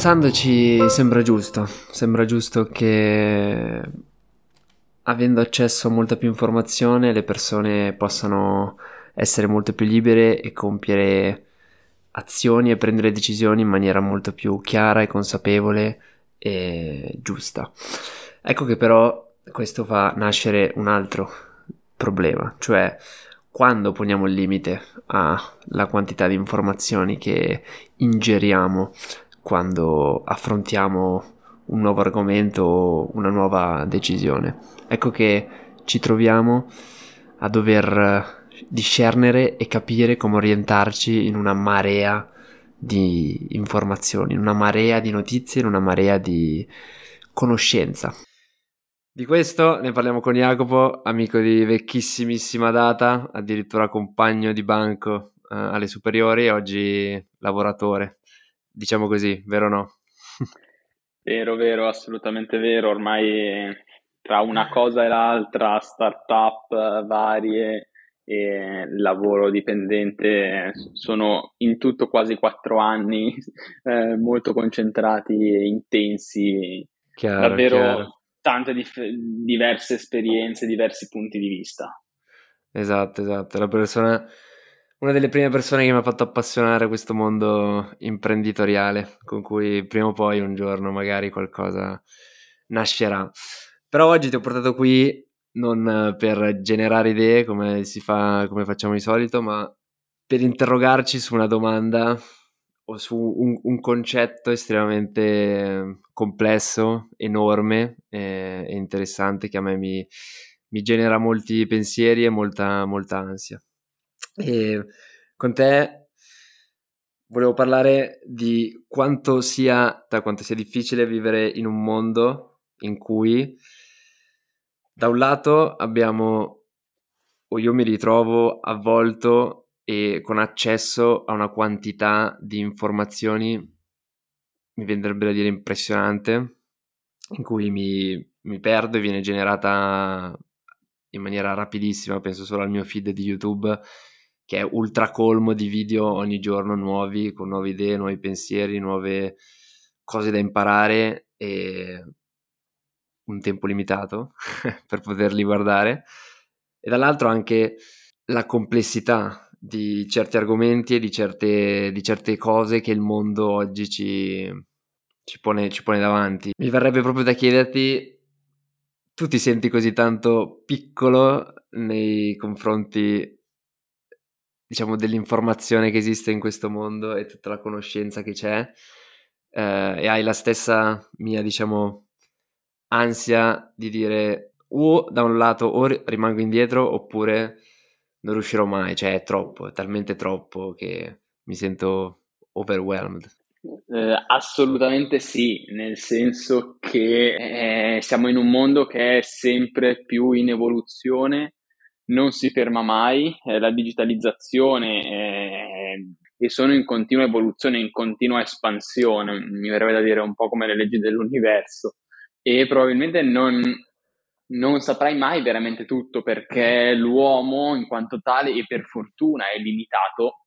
Pensandoci sembra giusto, sembra giusto che avendo accesso a molta più informazione le persone possano essere molto più libere e compiere azioni e prendere decisioni in maniera molto più chiara e consapevole e giusta. Ecco che però questo fa nascere un altro problema, cioè quando poniamo il limite alla quantità di informazioni che ingeriamo quando affrontiamo un nuovo argomento o una nuova decisione. Ecco che ci troviamo a dover discernere e capire come orientarci in una marea di informazioni, in una marea di notizie, in una marea di conoscenza. Di questo ne parliamo con Jacopo, amico di vecchissimissima data, addirittura compagno di banco eh, alle superiori e oggi lavoratore. Diciamo così, vero o no? Vero, vero, assolutamente vero. Ormai tra una cosa e l'altra, start-up varie e lavoro dipendente, sono in tutto quasi quattro anni eh, molto concentrati e intensi. Chiaro, davvero chiaro tante dif- diverse esperienze, diversi punti di vista. Esatto, esatto. La persona, una delle prime persone che mi ha fatto appassionare questo mondo imprenditoriale, con cui prima o poi un giorno magari qualcosa nascerà. Però oggi ti ho portato qui non per generare idee come si fa, come facciamo di solito, ma per interrogarci su una domanda o su un, un concetto estremamente complesso, enorme e, e, interessante che a me mi, mi genera molti pensieri e molta, molta ansia. E con te volevo parlare di quanto sia, quanto sia difficile vivere in un mondo in cui da un lato abbiamo, o io mi ritrovo avvolto e con accesso a una quantità di informazioni, mi vendrebbe da dire impressionante, in cui mi, mi perdo e viene generata in maniera rapidissima, penso solo al mio feed di YouTube, che è ultra colmo di video ogni giorno nuovi, con nuove idee, nuovi pensieri, nuove cose da imparare e un tempo limitato per poterli guardare. E dall'altro anche la complessità di certi argomenti e di certe, di certe cose che il mondo oggi ci, ci, pone, ci pone davanti. Mi verrebbe proprio da chiederti, tu ti senti così tanto piccolo nei confronti diciamo dell'informazione che esiste in questo mondo e tutta la conoscenza che c'è eh, e hai la stessa mia diciamo ansia di dire o da un lato o rimango indietro oppure non riuscirò mai, cioè è troppo, è talmente troppo che mi sento overwhelmed. Eh, assolutamente sì, nel senso che eh, siamo in un mondo che è sempre più in evoluzione, non si ferma mai, eh, la digitalizzazione eh, e sono in continua evoluzione, in continua espansione, mi verrebbe da dire un po' come le leggi dell'universo e probabilmente non, non saprai mai veramente tutto perché l'uomo in quanto tale e per fortuna è limitato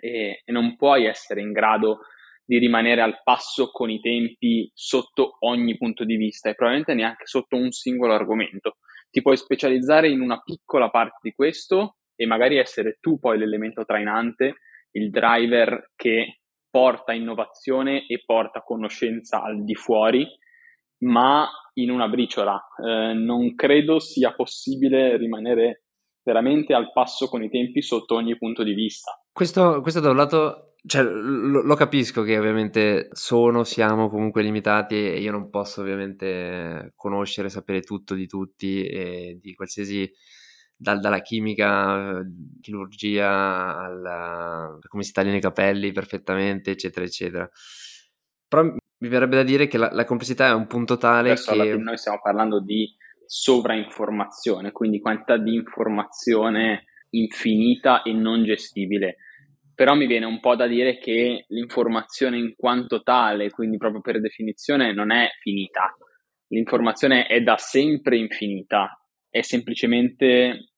e, e, non puoi essere in grado di rimanere al passo con i tempi sotto ogni punto di vista e probabilmente neanche sotto un singolo argomento. Ti puoi specializzare in una piccola parte di questo e magari essere tu poi l'elemento trainante, il driver che porta innovazione e porta conoscenza al di fuori ma in una briciola. Eh, non credo sia possibile rimanere veramente al passo con i tempi sotto ogni punto di vista. Questo, questo da un lato, cioè, lo, lo, capisco che ovviamente sono, siamo comunque limitati e io non posso ovviamente conoscere, sapere tutto di tutti e di qualsiasi, dal, dalla chimica, chirurgia, alla, come si tagliano i capelli perfettamente, eccetera, eccetera. Però mi verrebbe da dire che la, la complessità è un punto tale Adesso che... Noi stiamo parlando di sovrainformazione, quindi quantità di informazione infinita e non gestibile. Però mi viene un po' da dire che l'informazione in quanto tale, quindi proprio per definizione, non è finita. L'informazione è da sempre infinita, è semplicemente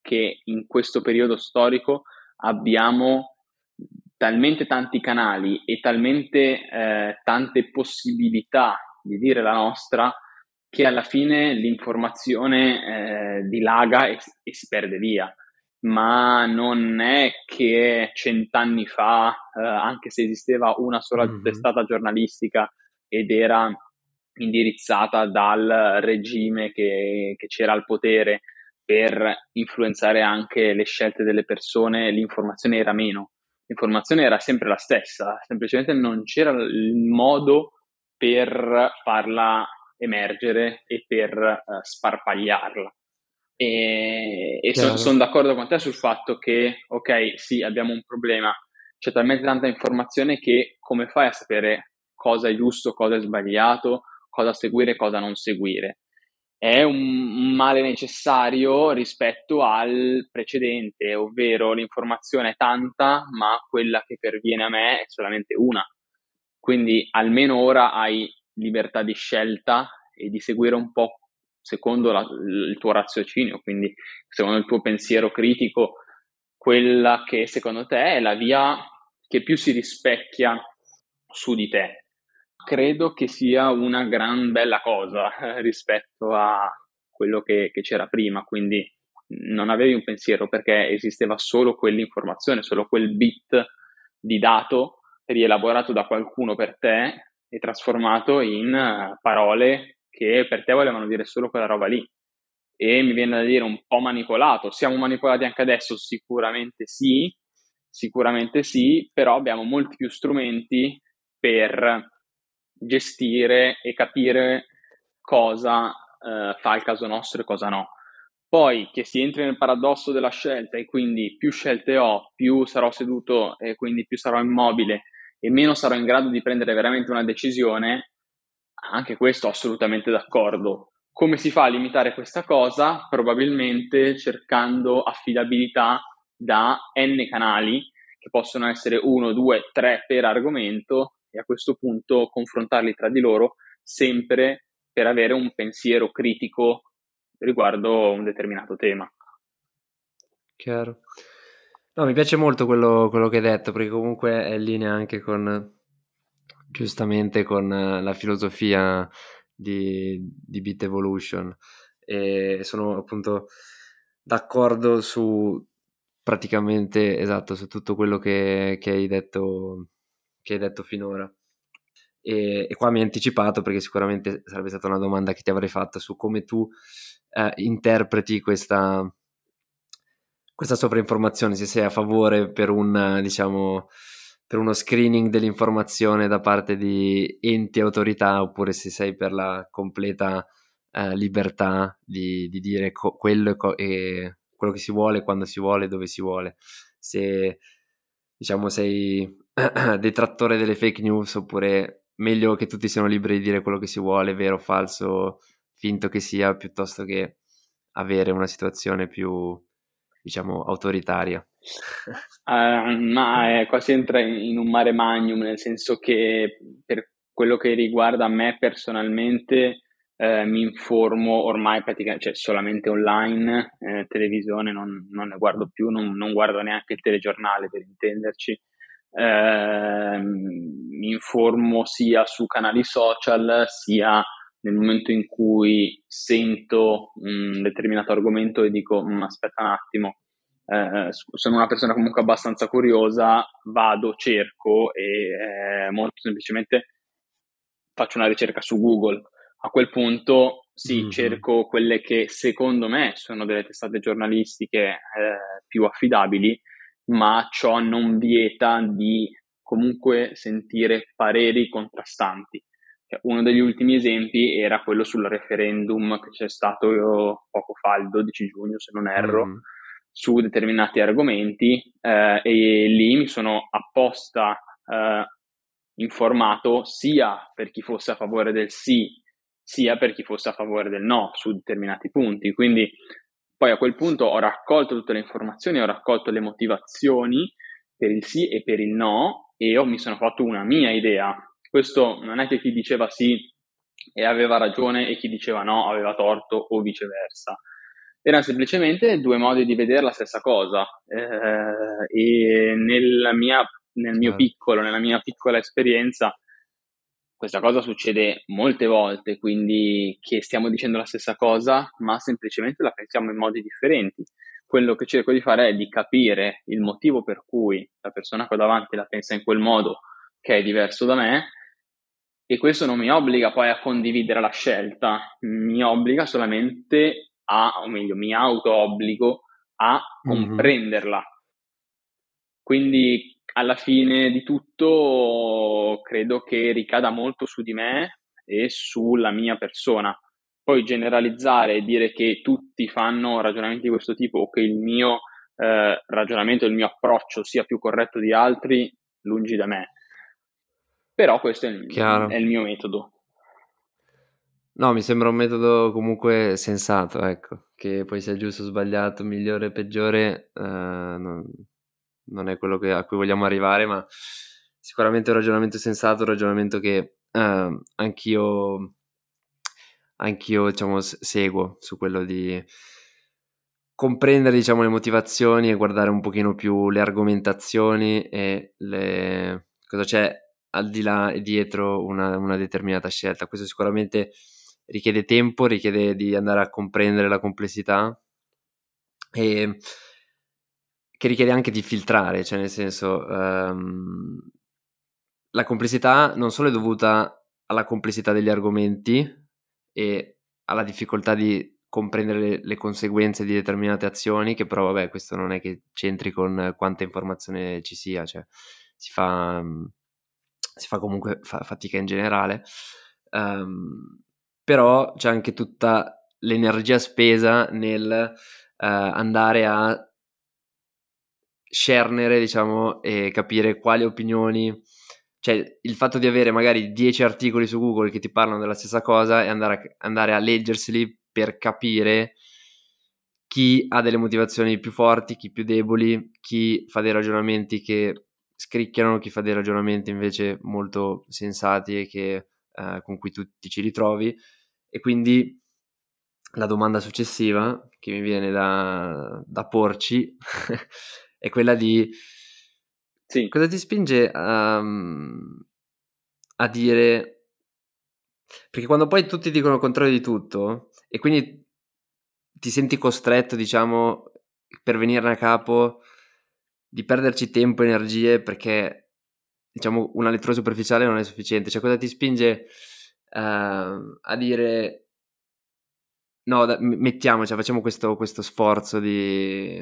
che in questo periodo storico abbiamo talmente tanti canali e talmente eh, tante possibilità di dire la nostra che alla fine l'informazione eh, dilaga e, e, si perde via. Ma non è che cent'anni fa, eh, anche se esisteva una sola mm-hmm. testata giornalistica ed era indirizzata dal regime che, che c'era al potere per influenzare anche le scelte delle persone, l'informazione era meno. L'informazione era sempre la stessa, semplicemente non c'era il modo per farla emergere e per uh, sparpagliarla. E, e sono son d'accordo con te sul fatto che, ok, sì, abbiamo un problema, c'è talmente tanta informazione che come fai a sapere cosa è giusto, cosa è sbagliato, cosa seguire e cosa non seguire? È un, un male necessario rispetto al precedente, ovvero l'informazione è tanta, ma quella che perviene a me è solamente una. Quindi almeno ora hai libertà di scelta e di seguire un po' secondo la, il tuo raziocinio, quindi secondo il tuo pensiero critico, quella che secondo te è la via che più si rispecchia su di te. Credo che sia una gran bella cosa rispetto a quello che, che c'era prima, quindi non avevi un pensiero perché esisteva solo quell'informazione, solo quel bit di dato rielaborato da qualcuno per te e trasformato in eh, parole che per te volevano dire solo quella roba lì. E mi viene da dire un po' manipolato. Siamo manipolati anche adesso? Sicuramente sì, sicuramente sì, però abbiamo molti più strumenti per gestire e capire cosa eh, fa il caso nostro e cosa no. Poi che si entri nel paradosso della scelta e quindi più scelte ho, più sarò seduto e quindi più sarò immobile e meno sarò in grado di prendere veramente una decisione, anche questo assolutamente d'accordo. Come si fa a limitare questa cosa? Probabilmente cercando affidabilità da n canali, che possono essere uno, due, tre per argomento, e a questo punto confrontarli tra di loro sempre per avere un pensiero critico riguardo un determinato tema. Chiaro. No, mi piace molto quello, quello, che hai detto, perché comunque è in linea anche con, giustamente, con la filosofia di, di Bit Evolution. E sono appunto d'accordo su praticamente, esatto, su tutto quello che, che, hai, detto, che hai detto finora. E, e, qua mi hai anticipato perché sicuramente sarebbe stata una domanda che ti avrei fatto su come tu eh, interpreti questa questa sovrainformazione, se sei a favore per un, diciamo, per uno screening dell'informazione da parte di enti e autorità oppure se sei per la completa eh, libertà di, di dire co- quello, co- e quello che si vuole, quando si vuole, dove si vuole. Se diciamo sei detrattore delle fake news oppure meglio che tutti siano liberi di dire quello che si vuole, vero, falso, finto che sia, piuttosto che avere una situazione più diciamo, autoritaria. Uh, ma eh, qua si entra in un mare magnum, nel senso che per quello che riguarda me personalmente eh, mi informo ormai praticamente, cioè solamente online, eh, televisione non, non, ne guardo più, non, non, guardo neanche il telegiornale per intenderci. Eh, mi informo sia su canali social sia nel momento in cui sento un determinato argomento e dico mm, aspetta un attimo, eh, sono una persona comunque abbastanza curiosa, vado, cerco e eh, molto semplicemente faccio una ricerca su Google. A quel punto sì, mm-hmm. cerco quelle che secondo me sono delle testate giornalistiche eh, più affidabili, ma ciò non vieta di comunque sentire pareri contrastanti. Cioè, uno degli ultimi esempi era quello sul referendum che c'è stato poco fa, il 12 giugno, se non erro, mm. Su determinati argomenti eh, e lì mi sono apposta eh, informato sia per chi fosse a favore del sì, sia per chi fosse a favore del no su determinati punti. Quindi poi a quel punto ho raccolto tutte le informazioni, ho raccolto le motivazioni per il sì e per il no e io mi sono fatto una mia idea questo non è che chi diceva sì e aveva ragione e chi diceva no aveva torto o viceversa. Erano semplicemente due modi di vedere la stessa cosa eh, e mia, nel mio piccolo, nella mia piccola esperienza, questa cosa succede molte volte, quindi che stiamo dicendo la stessa cosa, ma semplicemente la pensiamo in modi differenti. Quello che cerco di fare è di capire il motivo per cui la persona ho davanti la pensa in quel modo che è diverso da me e questo non mi obbliga poi a condividere la scelta, mi obbliga solamente a, o meglio, mi auto-obbligo a mm-hmm. comprenderla. Quindi alla fine di tutto credo che ricada molto su di me e sulla mia persona. Poi generalizzare e dire che tutti fanno ragionamenti di questo tipo o che il mio eh, ragionamento, il mio approccio sia più corretto di altri, lungi da me. Però questo è il, è il mio metodo. No, mi sembra un metodo comunque sensato, ecco, che poi sia giusto o sbagliato, migliore o peggiore, eh, non, non, è quello che, a cui vogliamo arrivare, ma sicuramente un ragionamento sensato, un ragionamento che eh, anch'io, anch'io diciamo, seguo su quello di comprendere diciamo, le motivazioni e guardare un pochino più le argomentazioni e le... cosa c'è al di là e dietro una, una determinata scelta. Questo sicuramente richiede tempo, richiede di andare a comprendere la complessità e che richiede anche di filtrare, cioè nel senso um, la complessità non solo è dovuta alla complessità degli argomenti e alla difficoltà di comprendere le, le, conseguenze di determinate azioni, che però vabbè questo non è che c'entri con quanta informazione ci sia, cioè si fa, si fa comunque fa fatica in generale. Um, però c'è anche tutta l'energia spesa nel uh, andare a scernere, diciamo, e capire quali opinioni, cioè il fatto di avere magari 10 articoli su Google che ti parlano della stessa cosa e andare a, andare a leggerseli per capire chi ha delle motivazioni più forti, chi più deboli, chi fa dei ragionamenti che scricchiano, chi fa dei ragionamenti invece molto sensati e che, eh, con cui tu ti ci ritrovi e quindi la domanda successiva che mi viene da, da porci è quella di sì. cosa ti spinge a, a dire... Perché quando poi tutti dicono il contrario di tutto e quindi ti senti costretto, diciamo, per venirne a capo di perderci tempo e energie perché, diciamo, una lettura superficiale non è sufficiente. Cioè, cosa ti spinge a dire no, da, mettiamoci, facciamo questo, questo sforzo di,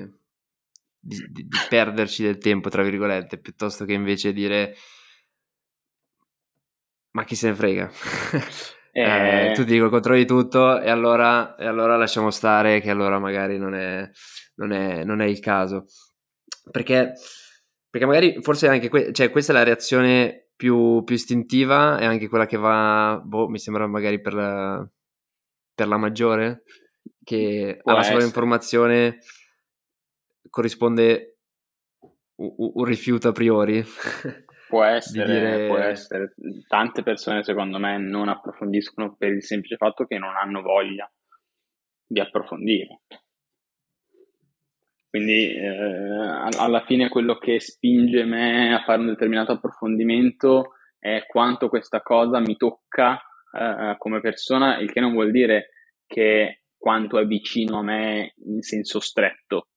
di, di, di, perderci del tempo, tra virgolette, piuttosto che invece dire ma chi se ne frega. Eh... eh, tu ti dico di tutto e allora, e allora, lasciamo stare che allora magari non è, non è, non è il caso. Perché, perché magari forse anche que- cioè, questa è la reazione più, più istintiva e anche quella che va, boh, mi sembra magari per la, per la maggiore, che Può alla sola informazione corrisponde un, rifiuto a priori. Può essere, dire... può essere. Tante persone, secondo me, non approfondiscono per il semplice fatto che non hanno voglia di approfondire. Quindi eh, alla fine quello che spinge me a fare un determinato approfondimento è quanto questa cosa mi tocca eh, come persona, il che non vuol dire che quanto è vicino a me in senso stretto,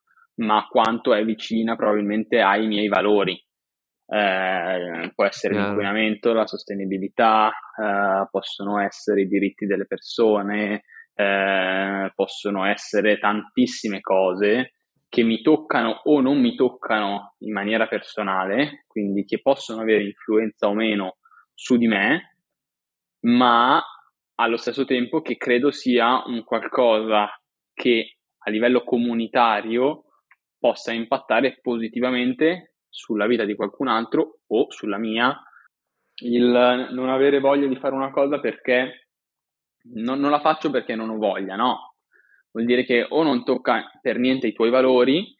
ma quanto è vicina probabilmente ai miei valori. Eh, può essere yeah. l'inquinamento, la sostenibilità, eh, possono essere i diritti delle persone, eh, possono essere tantissime cose che mi toccano o non mi toccano in maniera personale, quindi che possono avere influenza o meno su di me, ma allo stesso tempo che credo sia un qualcosa che a livello comunitario possa impattare positivamente sulla vita di qualcun altro o sulla mia. Il non avere voglia di fare una cosa perché non, non la faccio perché non ho voglia, no, vuol dire che o non tocca per niente i tuoi valori,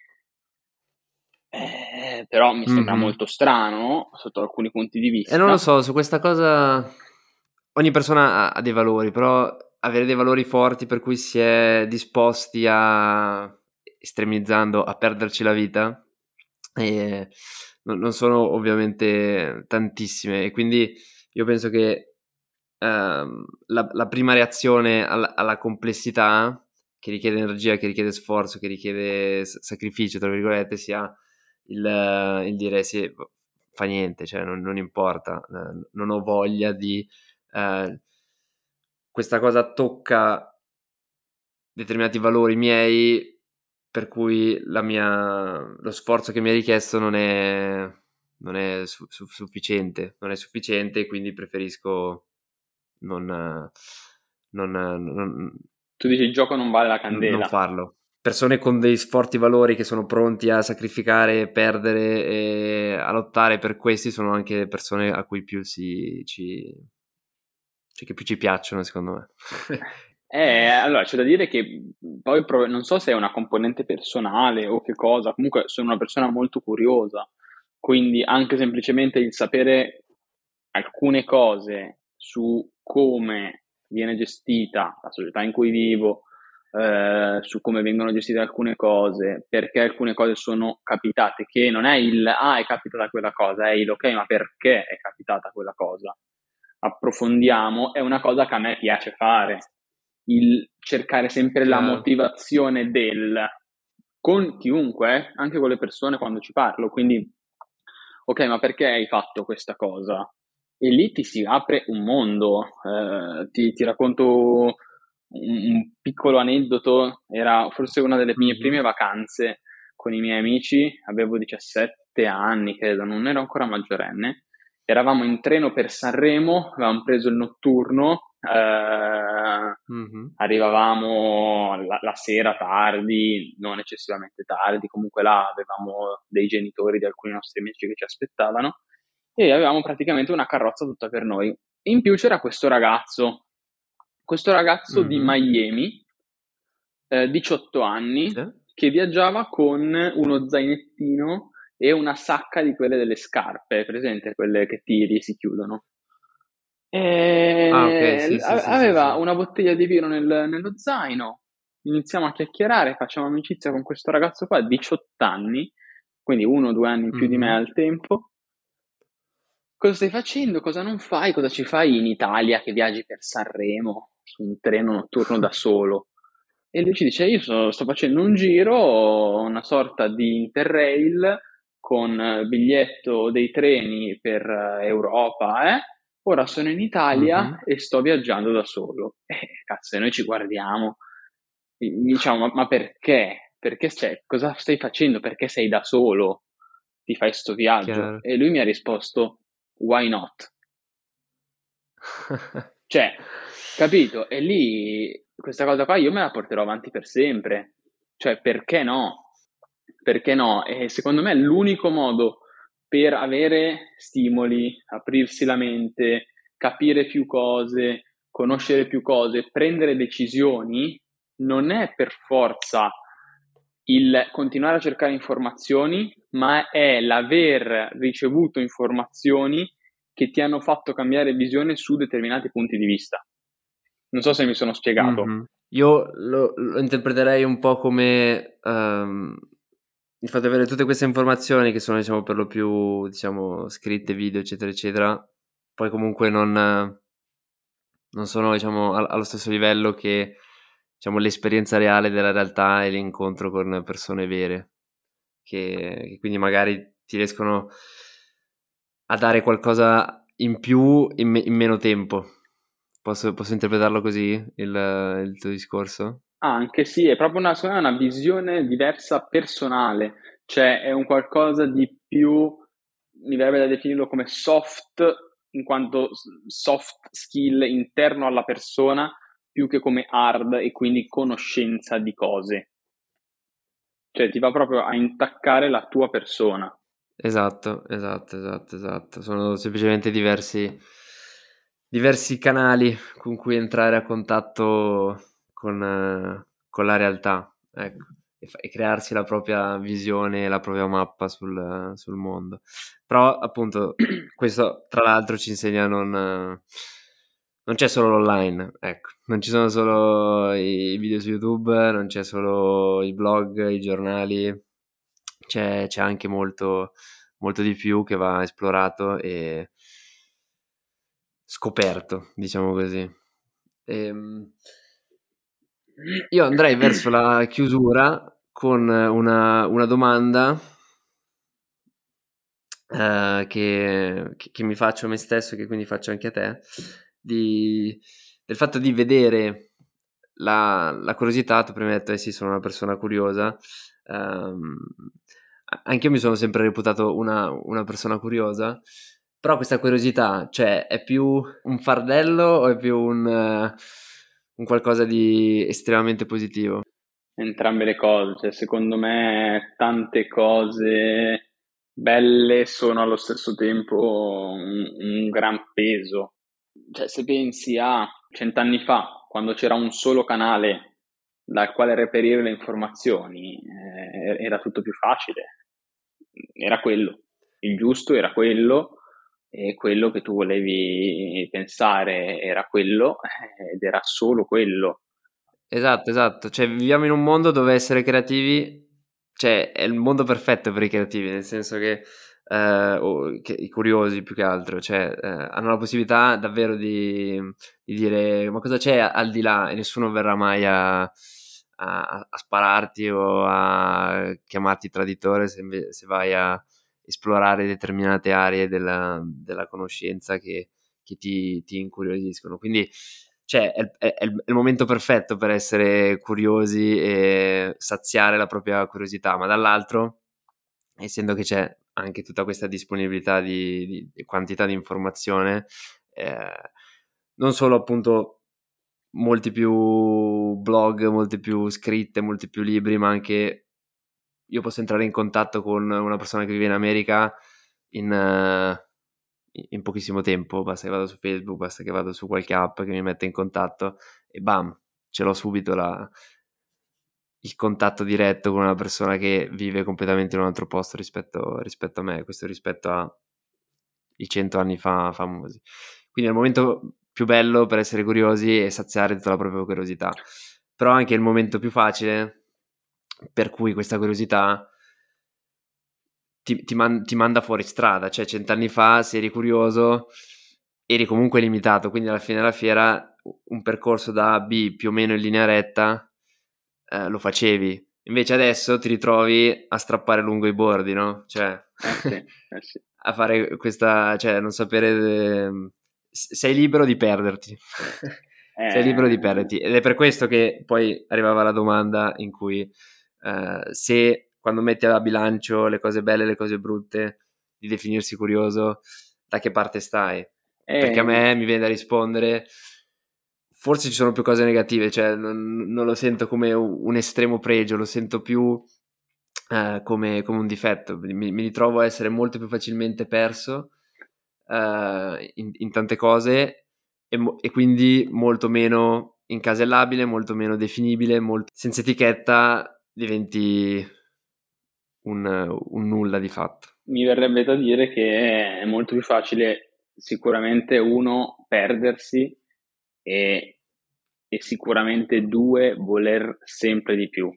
eh, però mi sembra mm-hmm. molto strano sotto alcuni punti di vista. E non lo so, su questa cosa ogni persona ha, dei valori, però avere dei valori forti per cui si è disposti a, estremizzando, a perderci la vita, e non sono ovviamente tantissime e quindi io penso che ehm, la, la, prima reazione alla, alla, complessità che richiede energia, che richiede sforzo, che richiede sacrificio, tra virgolette, sia il, il dire sì, fa niente, cioè non, non importa, eh, non ho voglia di... Eh, questa cosa tocca determinati valori miei per cui mia, lo sforzo che mi ha richiesto non è, non è su, su, sufficiente, non è sufficiente quindi preferisco non, non, non, Tu dici il gioco non vale la candela. Non farlo. Persone con dei forti valori che sono pronti a sacrificare, perdere e a lottare per questi sono anche persone a cui più si, ci, cioè che più ci piacciono secondo me. Eh, allora c'è da dire che poi non so se è una componente personale o che cosa, comunque sono una persona molto curiosa, quindi anche semplicemente il sapere alcune cose su come viene gestita la società in cui vivo, eh, su come vengono gestite alcune cose, perché alcune cose sono capitate, che non è il ah è capitata quella cosa, è il ok ma perché è capitata quella cosa. Approfondiamo, è una cosa che a me piace fare il cercare sempre la motivazione del con chiunque, anche con le persone quando ci parlo. Quindi, ok, ma perché hai fatto questa cosa? E lì ti si apre un mondo. Eh, ti, ti, racconto un, un, piccolo aneddoto. Era forse una delle mie prime vacanze con i miei amici. Avevo 17 anni, credo, non ero ancora maggiorenne. Eravamo in treno per Sanremo, avevamo preso il notturno eh, mm-hmm. Arrivavamo la, la, sera tardi, non eccessivamente tardi, comunque là avevamo dei genitori di alcuni nostri amici che ci aspettavano e avevamo praticamente una carrozza tutta per noi. In più c'era questo ragazzo, questo ragazzo mm-hmm. di Miami, eh, 18 anni, sì. che viaggiava con uno zainettino e una sacca di quelle delle scarpe, presente quelle che tiri e si chiudono. E ah, okay, sì, sì, aveva una bottiglia di vino nel, nello zaino. Iniziamo a chiacchierare, facciamo amicizia con questo ragazzo qua, 18 anni, quindi uno o due anni in più mm-hmm. di me al tempo. Cosa stai facendo? Cosa non fai? Cosa ci fai in Italia che viaggi per Sanremo su un treno notturno da solo? E lui ci dice: Io sto, sto facendo un giro, una sorta di interrail con biglietto dei treni per Europa, eh? Ora sono in Italia mm-hmm. e sto viaggiando da solo. Eh, cazzo, e noi ci guardiamo, diciamo, ma, ma perché? Perché cioè, cosa stai facendo? Perché sei da solo? Ti fai sto viaggio? Chiaro. E lui mi ha risposto, why not? cioè, capito? E lì questa cosa qua io me la porterò avanti per sempre. Cioè, perché no? Perché no? E secondo me l'unico modo per avere stimoli, aprirsi la mente, capire più cose, conoscere più cose, prendere decisioni, non è per forza il continuare a cercare informazioni, ma è l'aver ricevuto informazioni che ti hanno fatto cambiare visione su determinati punti di vista. Non so se mi sono spiegato. Mm-hmm. Io lo, lo, interpreterei un po' come um, il fatto di avere tutte queste informazioni che sono diciamo per lo più diciamo scritte, video eccetera eccetera, poi comunque non, non sono diciamo allo stesso livello che diciamo l'esperienza reale della realtà e l'incontro con persone vere, che, che quindi magari ti riescono a dare qualcosa in più in, me- in meno tempo. Posso, posso, interpretarlo così il, il tuo discorso? Anche sì, è proprio una, una visione diversa personale, cioè è un qualcosa di più, mi verrebbe da definirlo come soft, in quanto soft skill interno alla persona, più che come hard e quindi conoscenza di cose. Cioè ti va proprio a intaccare la tua persona. Esatto, esatto, esatto, esatto. Sono semplicemente diversi, diversi canali con cui entrare a contatto con, con la realtà, ecco, e, crearsi la propria visione, la propria mappa sul, sul, mondo. Però appunto questo tra l'altro ci insegna a non, non c'è solo l'online, ecco, non ci sono solo i video su YouTube, non c'è solo i blog, i giornali, c'è, c'è anche molto, molto di più che va esplorato e scoperto, diciamo così. E, ehm, io andrei verso la chiusura con una, una domanda uh, che, che, mi faccio a me stesso e che quindi faccio anche a te, di, del fatto di vedere la, la curiosità, tu prima hai detto, eh sì, sono una persona curiosa, um, anche io mi sono sempre reputato una, una persona curiosa, però questa curiosità, cioè, è più un fardello o è più un, un qualcosa di estremamente positivo? Entrambe le cose, cioè, secondo me tante cose belle sono allo stesso tempo un, un gran peso. Cioè, se pensi a cent'anni fa, quando c'era un solo canale dal quale reperire le informazioni, eh, era tutto più facile. Era quello. Il giusto era quello e quello che tu volevi pensare era quello eh, ed era solo quello. Esatto, esatto. Cioè, viviamo in un mondo dove essere creativi, cioè, è il mondo perfetto per i creativi, nel senso che, eh, o, che i curiosi più che altro, cioè, eh, hanno la possibilità davvero di, di, dire ma cosa c'è al di là e nessuno verrà mai a, a, a spararti o a chiamarti traditore se, se vai a esplorare determinate aree della, della conoscenza che, che ti, ti, incuriosiscono. Quindi cioè, è, è, è, il momento perfetto per essere curiosi e saziare la propria curiosità, ma dall'altro, essendo che c'è anche tutta questa disponibilità di, di, di quantità di informazione, eh, non solo appunto molti più blog, molti più scritte, molti più libri, ma anche io posso entrare in contatto con una persona che vive in America in, uh, in pochissimo tempo, basta che vado su Facebook, basta che vado su qualche app che mi mette in contatto e bam, ce l'ho subito la, il contatto diretto con una persona che vive completamente in un altro posto rispetto, rispetto a me, questo rispetto ai cento anni fa famosi. Quindi è il momento più bello per essere curiosi e saziare tutta la propria curiosità, però anche il momento più facile per cui questa curiosità ti, ti, man- ti manda fuori strada, cioè cent'anni fa se eri curioso eri comunque limitato, quindi alla fine della fiera un percorso da A a B più o meno in linea retta eh, lo facevi. Invece adesso ti ritrovi a strappare lungo i bordi, no? Cioè, eh sì, eh sì. a fare questa, cioè non sapere... Eh, sei libero di perderti. sei libero di perderti. Ed è per questo che poi arrivava la domanda in cui uh, se quando metti a bilancio le cose belle e le cose brutte, di definirsi curioso, da che parte stai? Eh. Perché a me mi viene da rispondere, forse ci sono più cose negative, cioè non, non lo sento come un estremo pregio, lo sento più uh, come, come, un difetto, mi, mi, ritrovo a essere molto più facilmente perso uh, in, in, tante cose e, e, quindi molto meno incasellabile, molto meno definibile, molto, senza etichetta diventi un, un nulla di fatto. Mi verrebbe da dire che è molto più facile sicuramente uno perdersi e, e, sicuramente due voler sempre di più,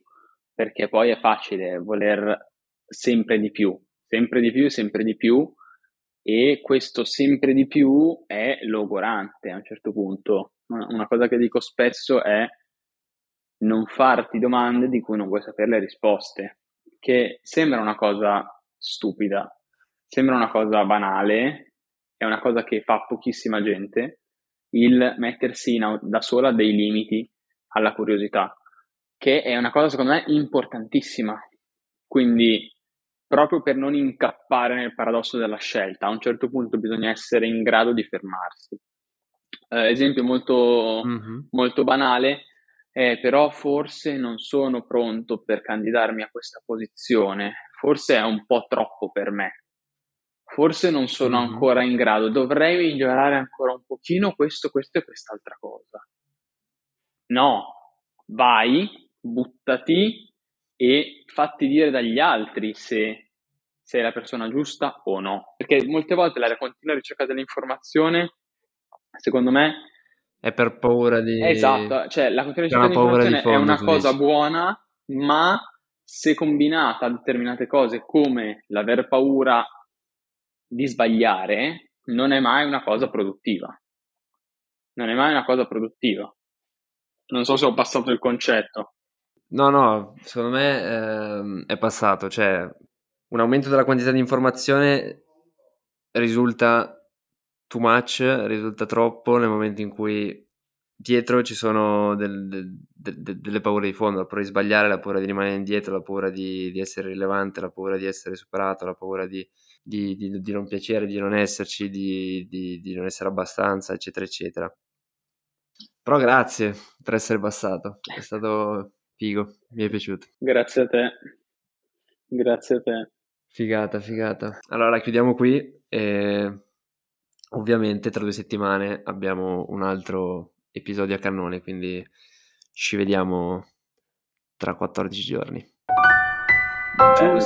perché poi è facile voler sempre di più, sempre di più, sempre di più e questo sempre di più è logorante a un certo punto. Una cosa che dico spesso è non farti domande di cui non vuoi sapere le risposte, che sembra una cosa stupida, sembra una cosa banale, è una cosa che fa pochissima gente, il mettersi in, da sola dei limiti alla curiosità, che è una cosa secondo me importantissima. Quindi, proprio per non incappare nel paradosso della scelta, a un certo punto bisogna essere in grado di fermarsi. Eh, esempio molto, mm-hmm. molto banale, eh, però forse non sono pronto per candidarmi a questa posizione, forse è un po' troppo per me, forse non sono mm-hmm. ancora in grado, dovrei migliorare ancora un pochino questo, questo e quest'altra cosa. No, vai, buttati e fatti dire dagli altri se sei la persona giusta o no. Perché molte volte la continua ricerca dell'informazione, secondo me, è per paura di... Esatto, cioè la continua di è una cosa dici. buona, ma se combinata a determinate cose come l'aver paura di sbagliare non è mai una cosa produttiva. Non è mai una cosa produttiva. Non so se ho passato il concetto. No, no, secondo me eh, è passato, cioè un aumento della quantità di informazione risulta too much, risulta troppo nel momento in cui dietro ci sono del, del, del, delle paure di fondo, la paura di sbagliare, la paura di rimanere indietro, la paura di, di essere rilevante, la paura di essere superato, la paura di, di, di non piacere, di non esserci, di, non essere abbastanza, eccetera, eccetera. Però grazie per essere passato, è stato figo, mi è piaciuto. Grazie a te, grazie a te. Figata, figata. Allora chiudiamo qui e ovviamente tra due settimane abbiamo un altro episodio a cannone, quindi ci vediamo tra 14 giorni. Ciao.